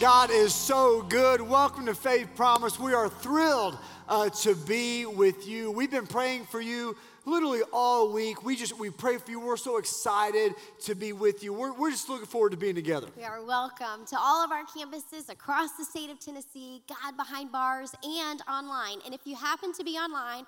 God is so good. Welcome to Faith Promise. We are thrilled uh, to be with you. We've been praying for you literally all week. We just we pray for you. We're so excited to be with you. We're, we're just looking forward to being together. We are welcome to all of our campuses across the state of Tennessee, God behind bars, and online. And if you happen to be online,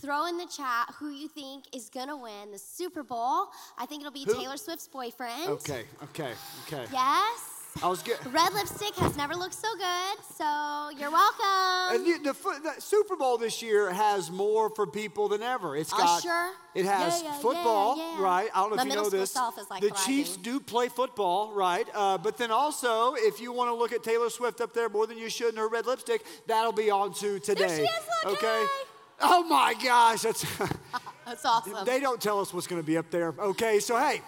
throw in the chat who you think is going to win the Super Bowl. I think it'll be Who? Taylor Swift's boyfriend. Okay, okay, okay. Yes. I was good. Red lipstick has never looked so good, so you're And welcome. the, the, the Super Bowl this year has more for people than ever. It's got Usher. it has Yeah, yeah, football, yeah, right? I don't know if you know this. self is, like, the thriving. Chiefs do play football, right? Uh, but then also, if you want to look at Taylor Swift up there more than you should in her red lipstick, that'll be on too today. she is, look, okay. hey. Oh my gosh, that's That's awesome. they don't tell us what's going to be up there. Okay, so hey,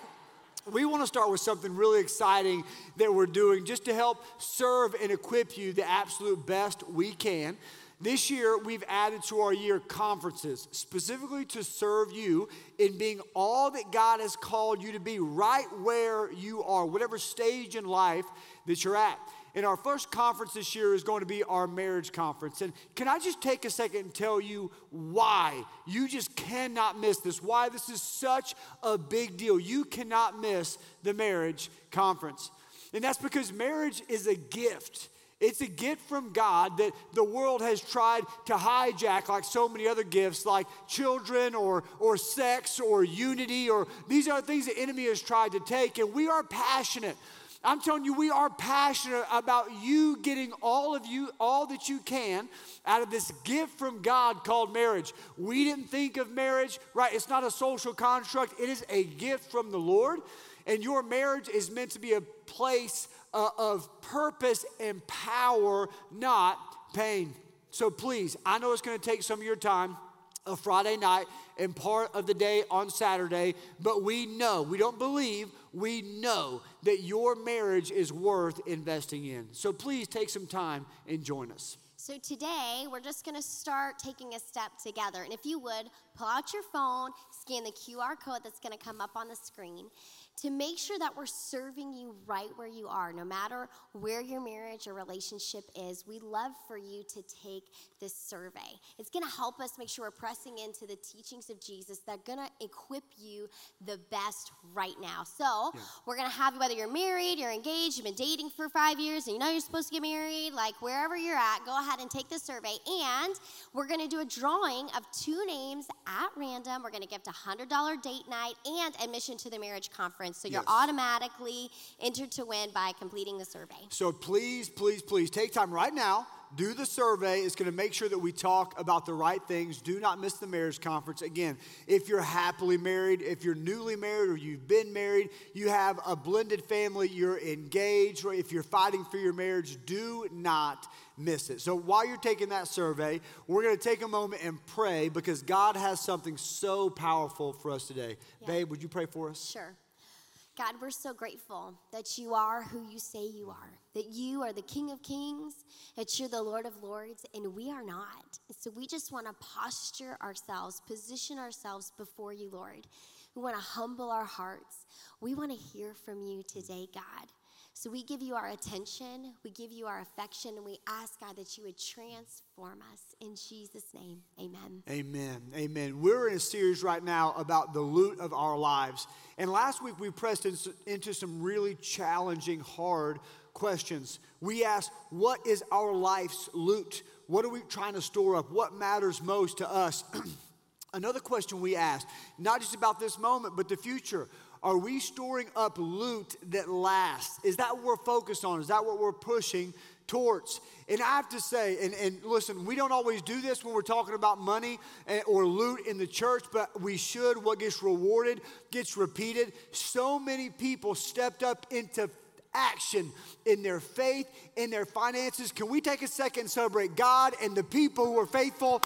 we want to start with something really exciting that we're doing just to help serve and equip you the absolute best we can. This year, we've added to our year conferences specifically to serve you in being all that God has called you to be right where you are, whatever stage in life that you're at. And our first conference this year is going to be our marriage conference. And can I just take a second and tell you why you just cannot miss this? Why this is such a big deal. You cannot miss the marriage conference. And that's because marriage is a gift. It's a gift from God that the world has tried to hijack like so many other gifts, like children or, or sex or unity, or these are things the enemy has tried to take. And we are passionate I'm telling you, we are passionate about you getting all of you, all that you can out of this gift from God called marriage. We didn't think of marriage, right? It's not a social construct, it is a gift from the Lord. And your marriage is meant to be a place uh, of purpose and power, not pain. So please, I know it's going to take some of your time a Friday night and part of the day on Saturday, but we know, we don't believe, we know that your marriage is worth investing in. So please take some time and join us. So today, we're just going to start taking a step together. And if you would, pull out your phone, scan the QR code that's going to come up on the screen to make sure that we're serving you right where you are, no matter where your marriage or relationship is. We love for you to take this survey. It's going to help us make sure we're pressing into the teachings of Jesus that are going to equip you the best right now. So, we're going to have you, whether you're married, you're engaged, you've been dating for five years, and you know you're supposed to get married, like wherever you're at, go ahead and take the survey. And we're going to do a drawing of two names at random. We're going to gift a $100 date night and admission to the marriage conference. So, you're Yes. automatically entered to win by completing the survey. So please, please, please take time right now. Do the survey. It's going to make sure that we talk about the right things. Do not miss the marriage conference. Again, if you're happily married, if you're newly married or you've been married, you have a blended family, you're engaged, or if you're fighting for your marriage, do not miss it. So while you're taking that survey, we're going to take a moment and pray because God has something so powerful for us today. Yeah. Babe, would you pray for us? Sure. God, we're so grateful that you are who you say you are, that you are the King of Kings, that you're the Lord of Lords, and we are not. So we just want to posture ourselves, position ourselves before you, Lord. We want to humble our hearts. We want to hear from you today, God. So we give you our attention, we give you our affection, and we ask, God, that you would transform us. In Jesus' name, amen. Amen. Amen. We're in a series right now about the loot of our lives. And last week we pressed into some really challenging, hard questions. We asked, What is our life's loot? What are we trying to store up? What matters most to us? Another question we asked, not just about this moment, but the future. Are we storing up loot that lasts? Is that what we're focused on? Is that what we're pushing towards? And I have to say, and, and listen, we don't always do this when we're talking about money eh, or loot in the church, but we should. What gets rewarded gets repeated. So many people stepped up into action in their faith, in their finances. Can we take a second and celebrate God and the people who are faithful?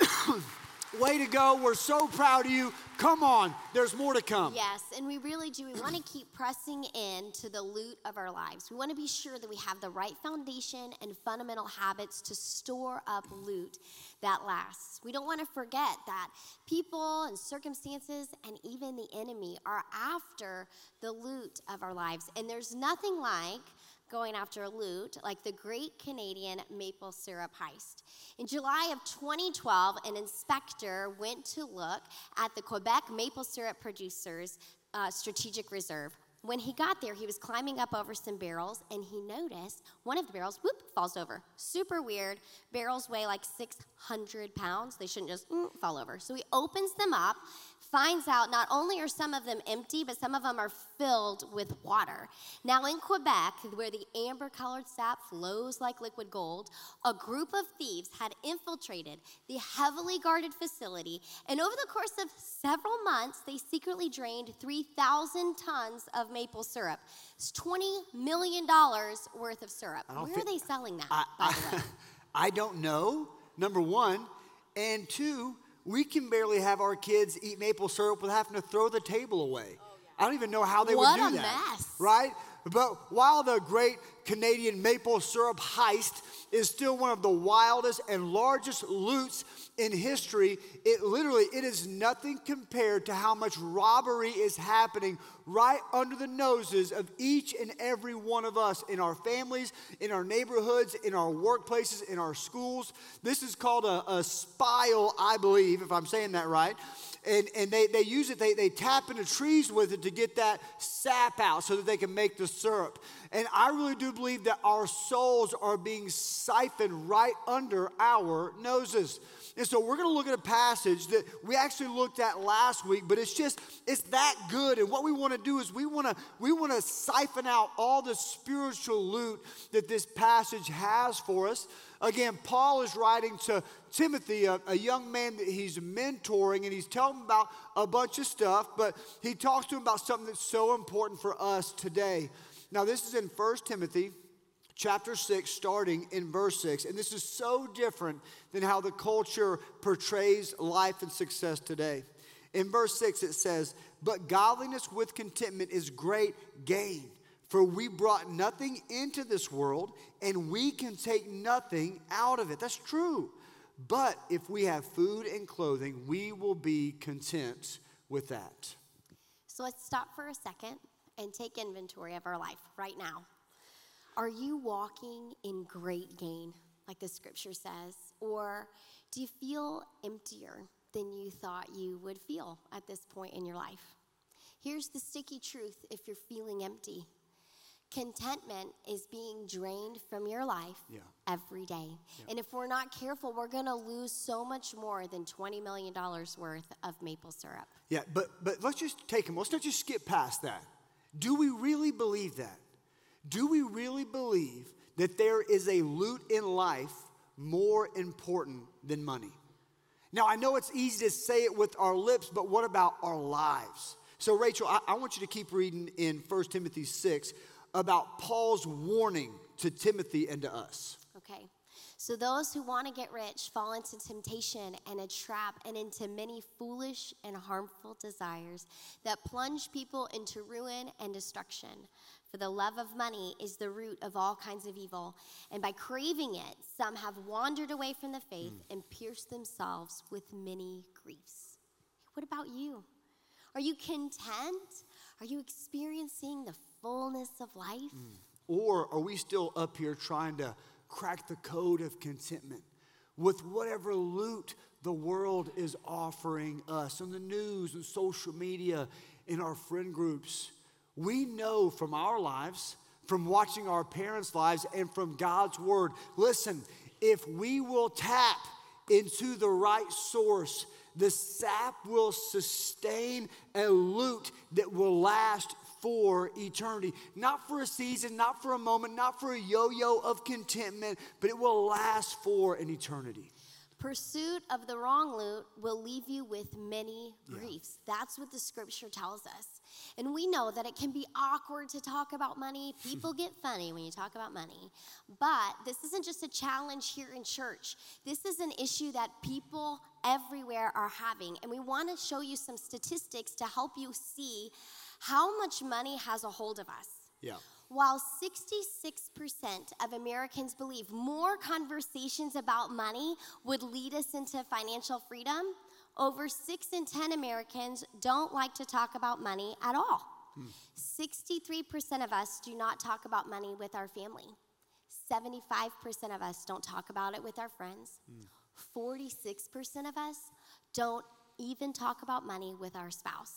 Way to go. We're so proud of you. Come on, there's more to come. Yes, and we really do. We want to keep pressing in to the loot of our lives. We want to be sure that we have the right foundation and fundamental habits to store up loot that lasts. We don't want to forget that people and circumstances and even the enemy are after the loot of our lives. And there's nothing like going after loot like the Great Canadian Maple Syrup Heist. In July of 2012, an inspector went to look at the Quebec Maple Syrup Producers uh, Strategic Reserve. When he got there, he was climbing up over some barrels and he noticed one of the barrels, whoop, falls over. Super weird. Barrels weigh like 600 pounds. They shouldn't just mm, fall over. So he opens them up finds out not only are some of them empty, but some of them are filled with water. Now, in Quebec, where the amber colored sap flows like liquid gold, a group of thieves had infiltrated the heavily guarded facility, and over the course of several months, they secretly drained 3,000 tons of maple syrup. It's $20 million worth of syrup. Where are they selling that, I, by the way? I don't know, number one. And two, we can barely have our kids eat maple syrup without having to throw the table away. Oh, I don't even know how they What would do that. mess. Right? But while the great Canadian maple syrup heist is still one of the wildest and largest loots in history, it literally it is nothing compared to how much robbery is happening right under the noses of each and every one of us in our families, in our neighborhoods, in our workplaces, in our schools. This is called a, a spile, I believe, if I'm saying that right. And, and they, they use it, they, they tap into trees with it to get that sap out so that they can make the syrup. And I really do believe that our souls are being siphoned right under our noses. And so we're going to look at a passage that we actually looked at last week, but it's just it's that good. And what we want to do is we want to we want to siphon out all the spiritual loot that this passage has for us. Again, Paul is writing to Timothy, a, a young man that he's mentoring, and he's telling him about a bunch of stuff, but he talks to him about something that's so important for us today. Now, this is in 1 Timothy chapter 6, starting in verse 6. And this is so different than how the culture portrays life and success today. In verse 6, it says, But godliness with contentment is great gain. For we brought nothing into this world, and we can take nothing out of it. That's true. But if we have food and clothing, we will be content with that. So let's stop for a second and take inventory of our life right now. Are you walking in great gain, like the scripture says? Or do you feel emptier than you thought you would feel at this point in your life? Here's the sticky truth if you're feeling empty contentment is being drained from your life Yeah. every day. And if we're not careful, we're going to lose so much more than $20 million worth of maple syrup. Yeah, but but let's just take them. Let's not just skip past that. Do we really believe that? Do we really believe that there is a loot in life more important than money? Now, I know it's easy to say it with our lips, but what about our lives? So, Rachel, I, I want you to keep reading in 1 Timothy 6 about Paul's warning to Timothy and to us. Okay. So those who want to get rich fall into temptation and a trap and into many foolish and harmful desires that plunge people into ruin and destruction. For the love of money is the root of all kinds of evil, and by craving it, some have wandered away from the faith hmm. and pierced themselves with many griefs. What about you? Are you content? Are you experiencing the fullness of life? Hmm. Or are we still up here trying to crack the code of contentment with whatever loot the world is offering us on the news and social media, in our friend groups? We know from our lives, from watching our parents' lives, and from God's word listen, if we will tap into the right source, the sap will sustain a loot that will last for eternity. Not for a season, not for a moment, not for a yo yo of contentment, but it will last for an eternity. Pursuit of the wrong loot will leave you with many griefs. That's what the scripture tells us. And we know that it can be awkward to talk about money. People get funny when you talk about money. But this isn't just a challenge here in church, this is an issue that people everywhere are having. And we want to show you some statistics to help you see how much money has a hold of us. Yeah. While 66% of Americans believe more conversations about money would lead us into financial freedom, over 6 in 10 Americans don't like to talk about money at all. 63% of us do not talk about money with our family. 75% of us don't talk about it with our friends. 46% of us don't even talk about money with our spouse.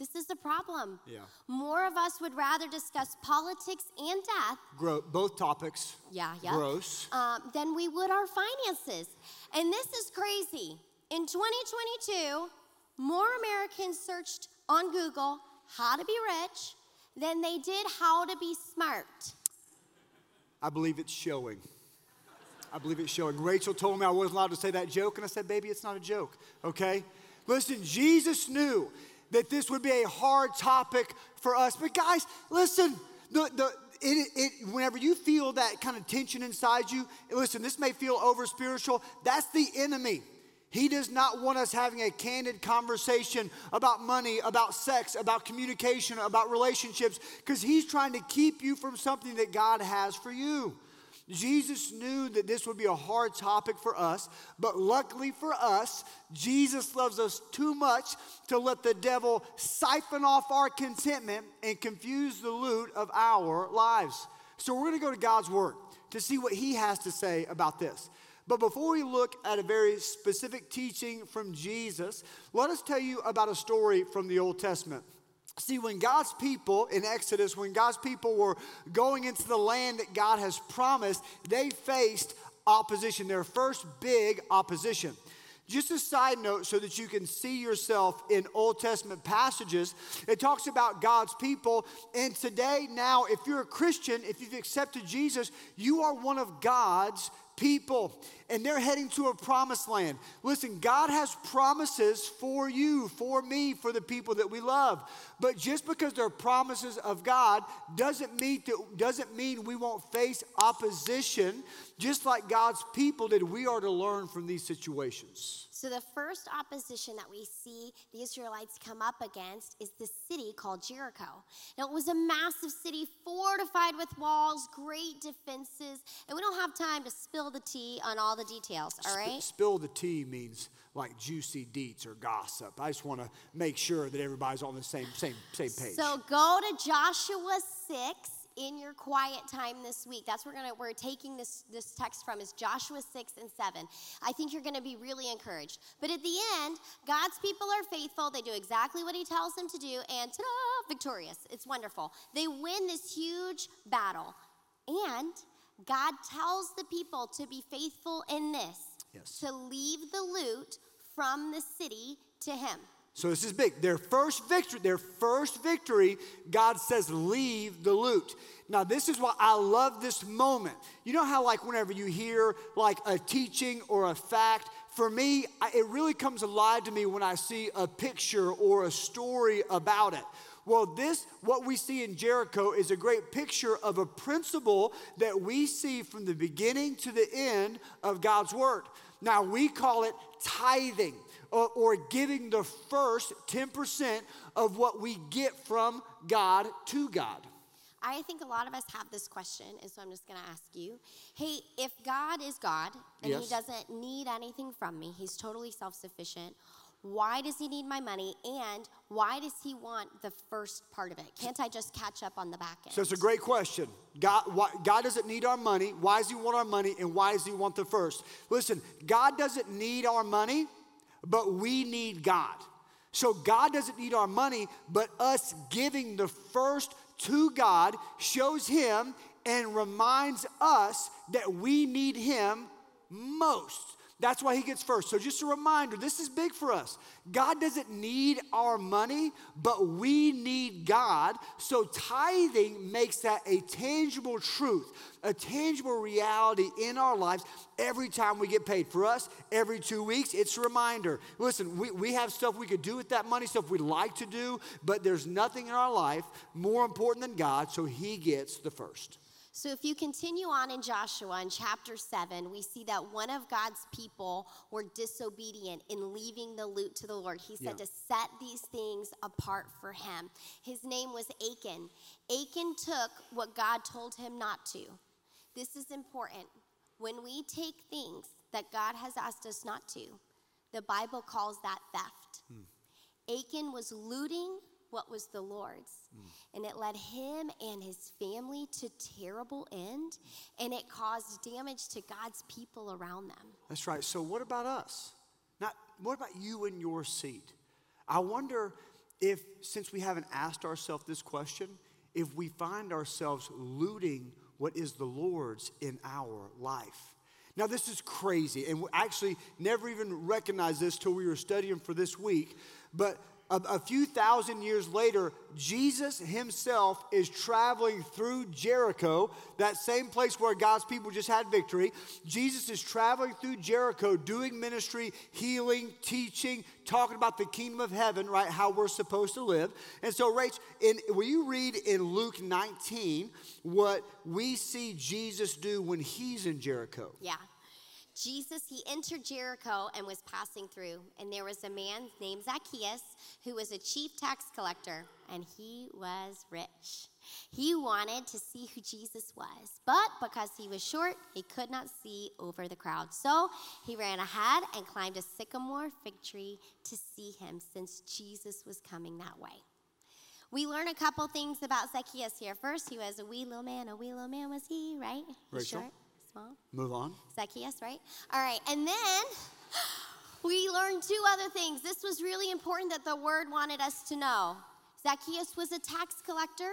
This is the problem. Yeah. More of us would rather discuss politics and death Gro- both topics. yeah, yeah. Gross. Um, than we would our finances. And this is crazy. In 2022, more Americans searched on Google how to be rich than they did how to be smart. I believe it's showing. I believe it's showing. Rachel told me I wasn't allowed to say that joke, and I said, baby, it's not a joke, okay? Listen, Jesus knew that this would be a hard topic for us. But guys, listen, the, the, it, it, whenever you feel that kind of tension inside you, listen, this may feel over spiritual, that's the enemy. He does not want us having a candid conversation about money, about sex, about communication, about relationships, because he's trying to keep you from something that God has for you. Jesus knew that this would be a hard topic for us, but luckily for us, Jesus loves us too much to let the devil siphon off our contentment and confuse the loot of our lives. So we're going to go to God's Word to see what He has to say about this. But before we look at a very specific teaching from Jesus, let us tell you about a story from the Old Testament. See, when God's people in Exodus, when God's people were going into the land that God has promised, they faced opposition, their first big opposition. Just a side note so that you can see yourself in Old Testament passages, it talks about God's people. And today, now, if you're a Christian, if you've accepted Jesus, you are one of God's people and they're heading to a promised land. Listen, God has promises for you, for me, for the people that we love. But just because they're promises of God doesn't mean that, doesn't mean we won't face opposition. Just like God's people did, we are to learn from these situations. So, the first opposition that we see the Israelites come up against is the city called Jericho. Now, it was a massive city fortified with walls, great defenses, and we don't have time to spill the tea on all the details, all right? Sp- spill the tea means like juicy deets or gossip. I just want to make sure that everybody's on the same same same page. So, go to Joshua 6 in your quiet time this week. That's where we're gonna we're taking this this text from is Joshua 6 and 7. I think you're gonna be really encouraged. But at the end, God's people are faithful. They do exactly what he tells them to do, and ta-da, victorious. It's wonderful. They win this huge battle. And God tells the people to be faithful in this. Yes. To leave the loot from the city to him. So this is big. Their first victory, their first victory, God says, leave the loot. Now, this is why I love this moment. You know how, like, whenever you hear like a teaching or a fact, for me, I, it really comes alive to me when I see a picture or a story about it. Well, this, what we see in Jericho, is a great picture of a principle that we see from the beginning to the end of God's Word. Now, we call it tithing or, or giving the first 10% of what we get from God to God. I think a lot of us have this question, and so I'm just going to ask you. Hey, if God is God and Yes. He doesn't need anything from me, He's totally self sufficient, why does He need my money? And why does He want the first part of it? Can't I just catch up on the back end? So it's a great question. God, why, God doesn't need our money. Why does He want our money? And why does He want the first? Listen, God doesn't need our money, but we need God. So God doesn't need our money, but us giving the first to God shows Him and reminds us that we need Him most. That's why he gets first. So, just a reminder this is big for us. God doesn't need our money, but we need God. So, tithing makes that a tangible truth, a tangible reality in our lives every time we get paid. For us, every two weeks, it's a reminder. Listen, we, we have stuff we could do with that money, stuff we'd like to do, but there's nothing in our life more important than God, so he gets the first. So, if you continue on in Joshua in chapter 7, we see that one of God's people were disobedient in leaving the loot to the Lord. He said Yeah. to set these things apart for him. His name was Achan. Achan took what God told him not to. This is important. When we take things that God has asked us not to, the Bible calls that theft. Hmm. Achan was looting what was the Lord's. Mm. And it led him and his family to terrible end, and it caused damage to God's people around them. That's right. So, what about us? Not, what about you in your seat? I wonder if, since we haven't asked ourselves this question, if we find ourselves looting what is the Lord's in our life. Now, this is crazy, and we actually never even recognized this till we were studying for this week. But a, a, few thousand years later, Jesus himself is traveling through Jericho, that same place where God's people just had victory. Jesus is traveling through Jericho, doing ministry, healing, teaching, talking about the kingdom of heaven, right? How we're supposed to live. And so, Rach, in, will you read in Luke 19 what we see Jesus do when he's in Jericho? Yeah. Jesus, he entered Jericho and was passing through, and there was a man named Zacchaeus who was a chief tax collector, and he was rich. He wanted to see who Jesus was, but because he was short, he could not see over the crowd. So he ran ahead and climbed a sycamore fig tree to see him, since Jesus was coming that way. We learn a couple things about Zacchaeus here. First, he was a wee little man. A wee little man was he, right? Rachel? Short Move on. Zacchaeus, right? All right, and then we learned two other things. This was really important that the word wanted us to know. Zacchaeus was a tax collector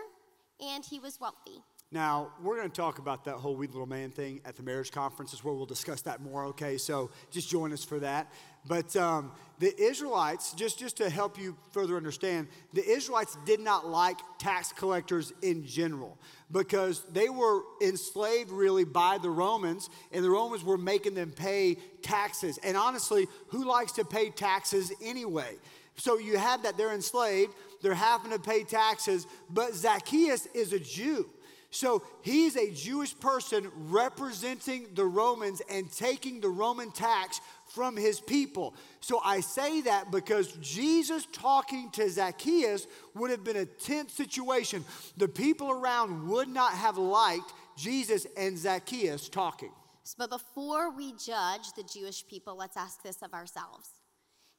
and he was wealthy. Now, we're going to talk about that whole wee little man thing at the marriage conference, is where we'll discuss that more, okay? So just join us for that. But um, the Israelites, just, just to help you further understand, the Israelites did not like tax collectors in general because they were enslaved really by the Romans, and the Romans were making them pay taxes. And honestly, who likes to pay taxes anyway? So you have that, they're enslaved, they're having to pay taxes, but Zacchaeus is a Jew. So he's a Jewish person representing the Romans and taking the Roman tax from his people. So I say that because Jesus talking to Zacchaeus would have been a tense situation. The people around would not have liked Jesus and Zacchaeus talking. But before we judge the Jewish people, let's ask this of ourselves.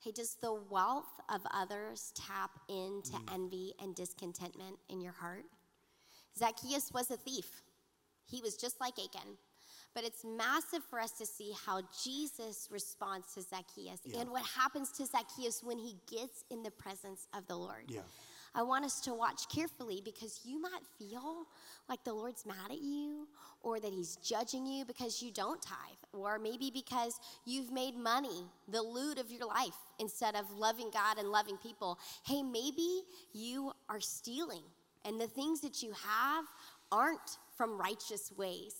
Hey, does the wealth of others tap into mm. envy and discontentment in your heart? Zacchaeus was a thief. He was just like Achan. But it's massive for us to see how Jesus responds to Zacchaeus yeah. and what happens to Zacchaeus when he gets in the presence of the Lord. Yeah. I want us to watch carefully because you might feel like the Lord's mad at you or that he's judging you because you don't tithe or maybe because you've made money the loot of your life instead of loving God and loving people. Hey, maybe you are stealing and the things that you have aren't from righteous ways.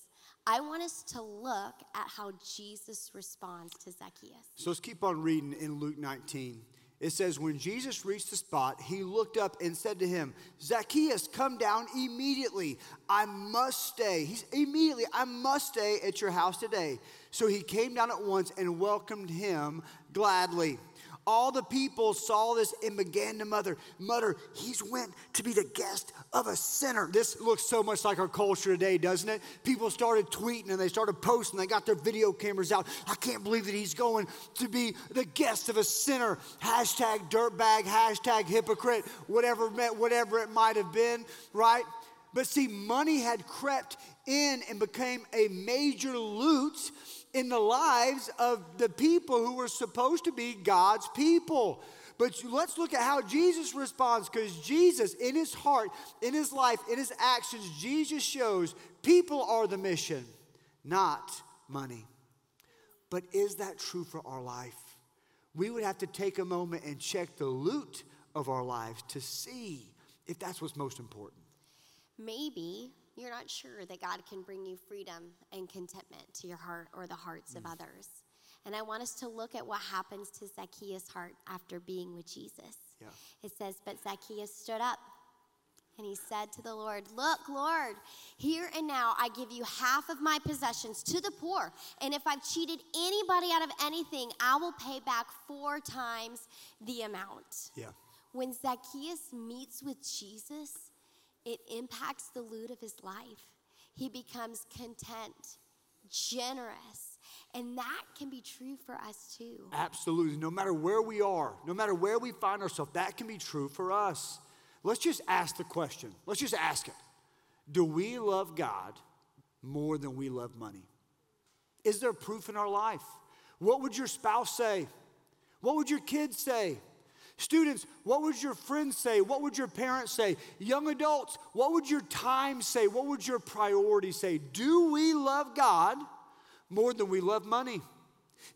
I want us to look at how Jesus responds to Zacchaeus. So let's keep on reading in Luke 19. It says, When Jesus reached the spot, he looked up and said to him, Zacchaeus, come down immediately. I must stay. He's immediately, I must stay at your house today. So he came down at once and welcomed him gladly. All the people saw this and began to mutter, mutter, he's went to be the guest of a sinner. This looks so much like our culture today, doesn't it? People started tweeting and they started posting. They got their video cameras out. I can't believe that he's going to be the guest of a sinner. Hashtag dirtbag, hashtag hypocrite, whatever, whatever it might have been, right? But see, money had crept in and became a major loot in the lives of the people who were supposed to be God's people. But let's look at how Jesus responds because Jesus, in his heart, in his life, in his actions, Jesus shows people are the mission, not money. But is that true for our life? We would have to take a moment and check the loot of our lives to see if that's what's most important. Maybe you're not sure that God can bring you freedom and contentment to your heart or the hearts mm. of others. And I want us to look at what happens to Zacchaeus' heart after being with Jesus. Yeah. It says, But Zacchaeus stood up and he said to the Lord, Look, Lord, here and now I give you half of my possessions to the poor. And if I've cheated anybody out of anything, I will pay back four times the amount. Yeah. When Zacchaeus meets with Jesus, it impacts the loot of his life. He becomes content, generous, and that can be true for us too. Absolutely. No matter where we are, no matter where we find ourselves, that can be true for us. Let's just ask the question. Let's just ask it. Do we love God more than we love money? Is there proof in our life? What would your spouse say? What would your kids say? Students, what would your friends say? What would your parents say? Young adults, what would your time say? What would your priorities say? Do we love God more than we love money?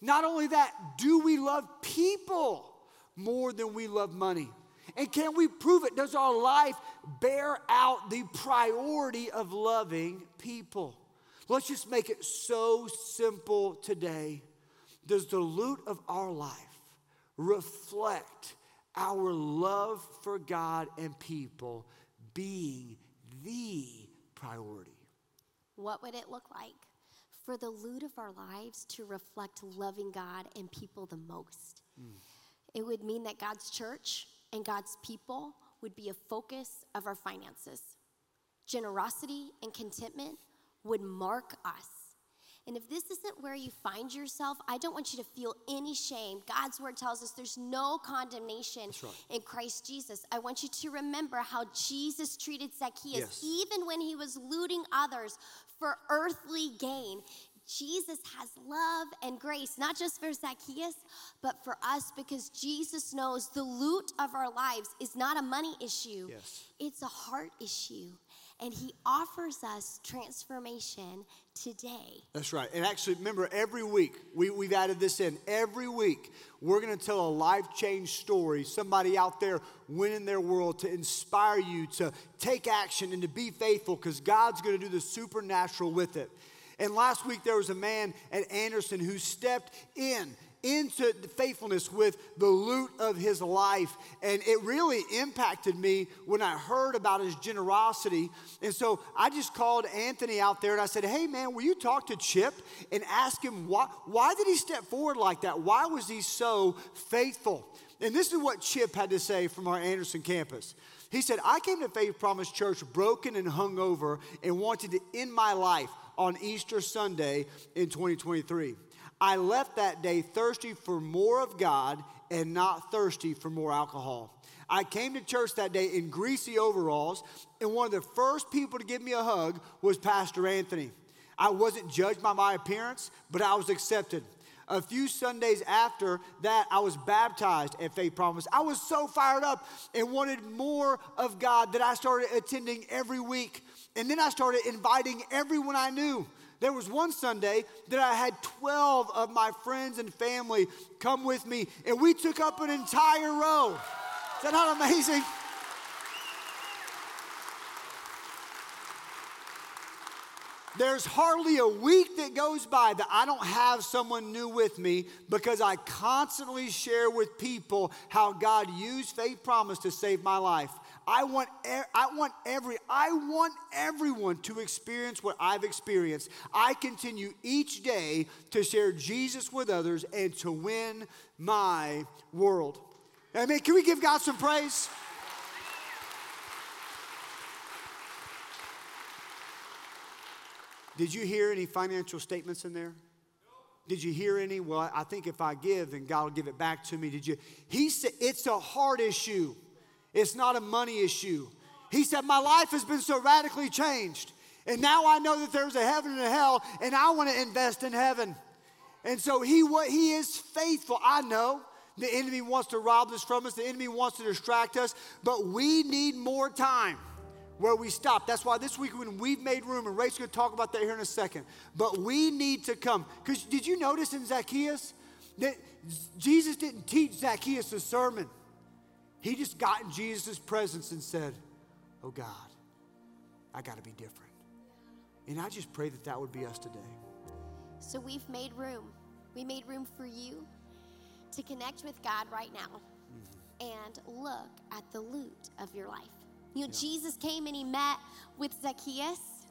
Not only that, do we love people more than we love money? And can we prove it? Does our life bear out the priority of loving people? Let's just make it so simple today. Does the loot of our life reflect our love for God and people being the priority? What would it look like for the loot of our lives to reflect loving God and people the most? Mm. It would mean that God's church and God's people would be a focus of our finances. Generosity and contentment would mark us. And if this isn't where you find yourself, I don't want you to feel any shame. God's word tells us there's no condemnation right. in Christ Jesus. I want you to remember how Jesus treated Zacchaeus, yes. even when he was looting others for earthly gain. Jesus has love and grace, not just for Zacchaeus, but for us, because Jesus knows the loot of our lives is not a money issue, yes. it's a heart issue. And he offers us transformation today. That's right. And actually, remember, every week, we, we've added this in. Every week, we're going to tell a life change story. Somebody out there winning their world to inspire you to take action and to be faithful because God's going to do the supernatural with it. And last week there was a man at Anderson who stepped in into faithfulness with the loot of his life. And it really impacted me when I heard about his generosity. And so I just called Anthony out there and I said, Hey, man, will you talk to Chip and ask him why, why did he step forward like that? Why was he so faithful? And this is what Chip had to say from our Anderson campus. He said, I came to Faith Promise Church broken and hungover and wanted to end my life on Easter Sunday in 2023. I left that day thirsty for more of God and not thirsty for more alcohol. I came to church that day in greasy overalls, and one of the first people to give me a hug was Pastor Anthony. I wasn't judged by my appearance, but I was accepted. A few Sundays after that, I was baptized at Faith Promise. I was so fired up and wanted more of God that I started attending every week. And then I started inviting everyone I knew. There was one Sunday that I had 12 of my friends and family come with me, and we took up an entire row. Is that not amazing? There's hardly a week that goes by that I don't have someone new with me because I constantly share with people how God used faith promise to save my life. I want, I want every, I want everyone to experience what I've experienced. I continue each day to share Jesus with others and to win my world. Amen. Can we give God some praise? Did you hear any financial statements in there? Did you hear any? Well, I think if I give, then God will give it back to me. Did you? He said it's a heart issue. It's not a money issue. He said, My life has been so radically changed. And now I know that there's a heaven and a hell, and I want to invest in heaven. And so he, what he is faithful. I know the enemy wants to rob us from us, the enemy wants to distract us, but we need more time where we stop. That's why this week when we've made room, and Ray's to talk about that here in a second, but we need to come. Because did you notice in Zacchaeus that Jesus didn't teach Zacchaeus a sermon? He just got in Jesus' presence and said, Oh God, I got to be different. And I just pray that that would be us today. So we've made room. We made room for you to connect with God right now mm-hmm. and look at the loot of your life. You know, yeah. Jesus came and he met with Zacchaeus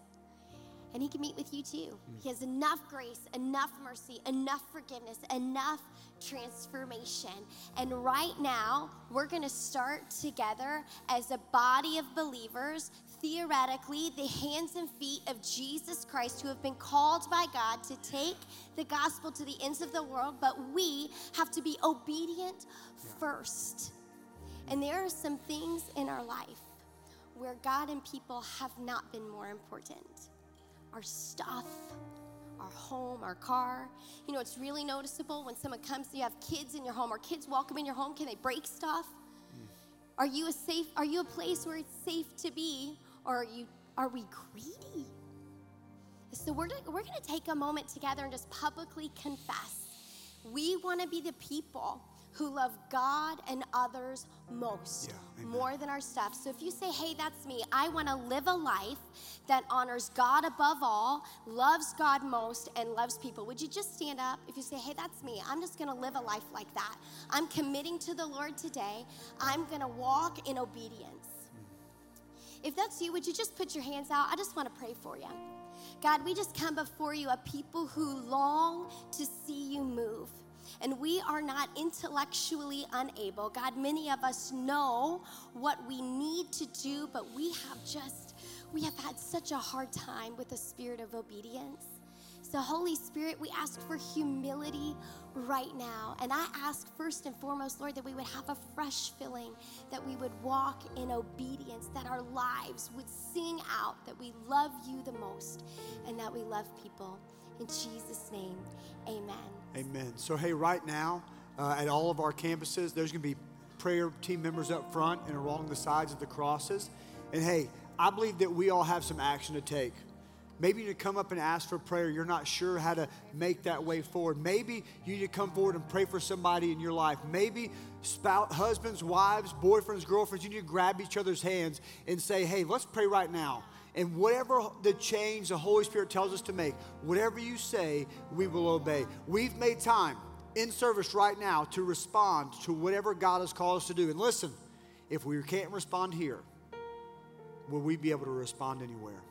and he can meet with you too. Mm. He has enough grace, enough mercy, enough forgiveness, enough transformation. And right now, we're going to start together as a body of believers, theoretically, the hands and feet of Jesus Christ, who have been called by God to take the gospel to the ends of the world, but we have to be obedient first. And there are some things in our life where God and people have not been more important. Our stuff, our home, our car. You know, it's really noticeable when someone comes, to you have kids in your home, or kids welcome in your home, can they break stuff? Hmm. Are you a safe, are you a place where it's safe to be, or are you are we greedy? So we're, we're gonna take a moment together and just publicly confess. We wanna be the people who love God and others most, Yeah, more than our stuff. So if you say, hey, that's me, I wanna live a life that honors God above all, loves God most, and loves people, would you just stand up? If you say, hey, that's me, I'm just gonna live a life like that. I'm committing to the Lord today, I'm gonna walk in obedience. If that's you, would you just put your hands out? I just want to pray for you. God, we just come before you, a people who long to see you move. And we are not intellectually unable. God, many of us know what we need to do, but we have just, we have had such a hard time with the spirit of obedience. So, Holy Spirit, we ask for humility right now. And I ask first and foremost, Lord, that we would have a fresh filling, that we would walk in obedience, that our lives would sing out that we love you the most and that we love people. In Jesus' name, amen. Amen. So, hey, right now, uh, at all of our campuses, there's going to be prayer team members up front and along the sides of the crosses. And hey, I believe that we all have some action to take. Maybe you need to come up and ask for prayer. You're not sure how to make that way forward. Maybe you need to come forward and pray for somebody in your life. Maybe spouse, husbands, wives, boyfriends, girlfriends, you need to grab each other's hands and say, hey, let's pray right now. And whatever the change the Holy Spirit tells us to make, whatever you say, we will obey. We've made time in service right now to respond to whatever God has called us to do. And listen, if we can't respond here, will we be able to respond anywhere?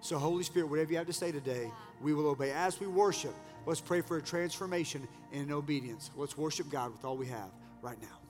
So, Holy Spirit, whatever you have to say today, we will obey. As we worship, let's pray for a transformation and an obedience. Let's worship God with all we have right now.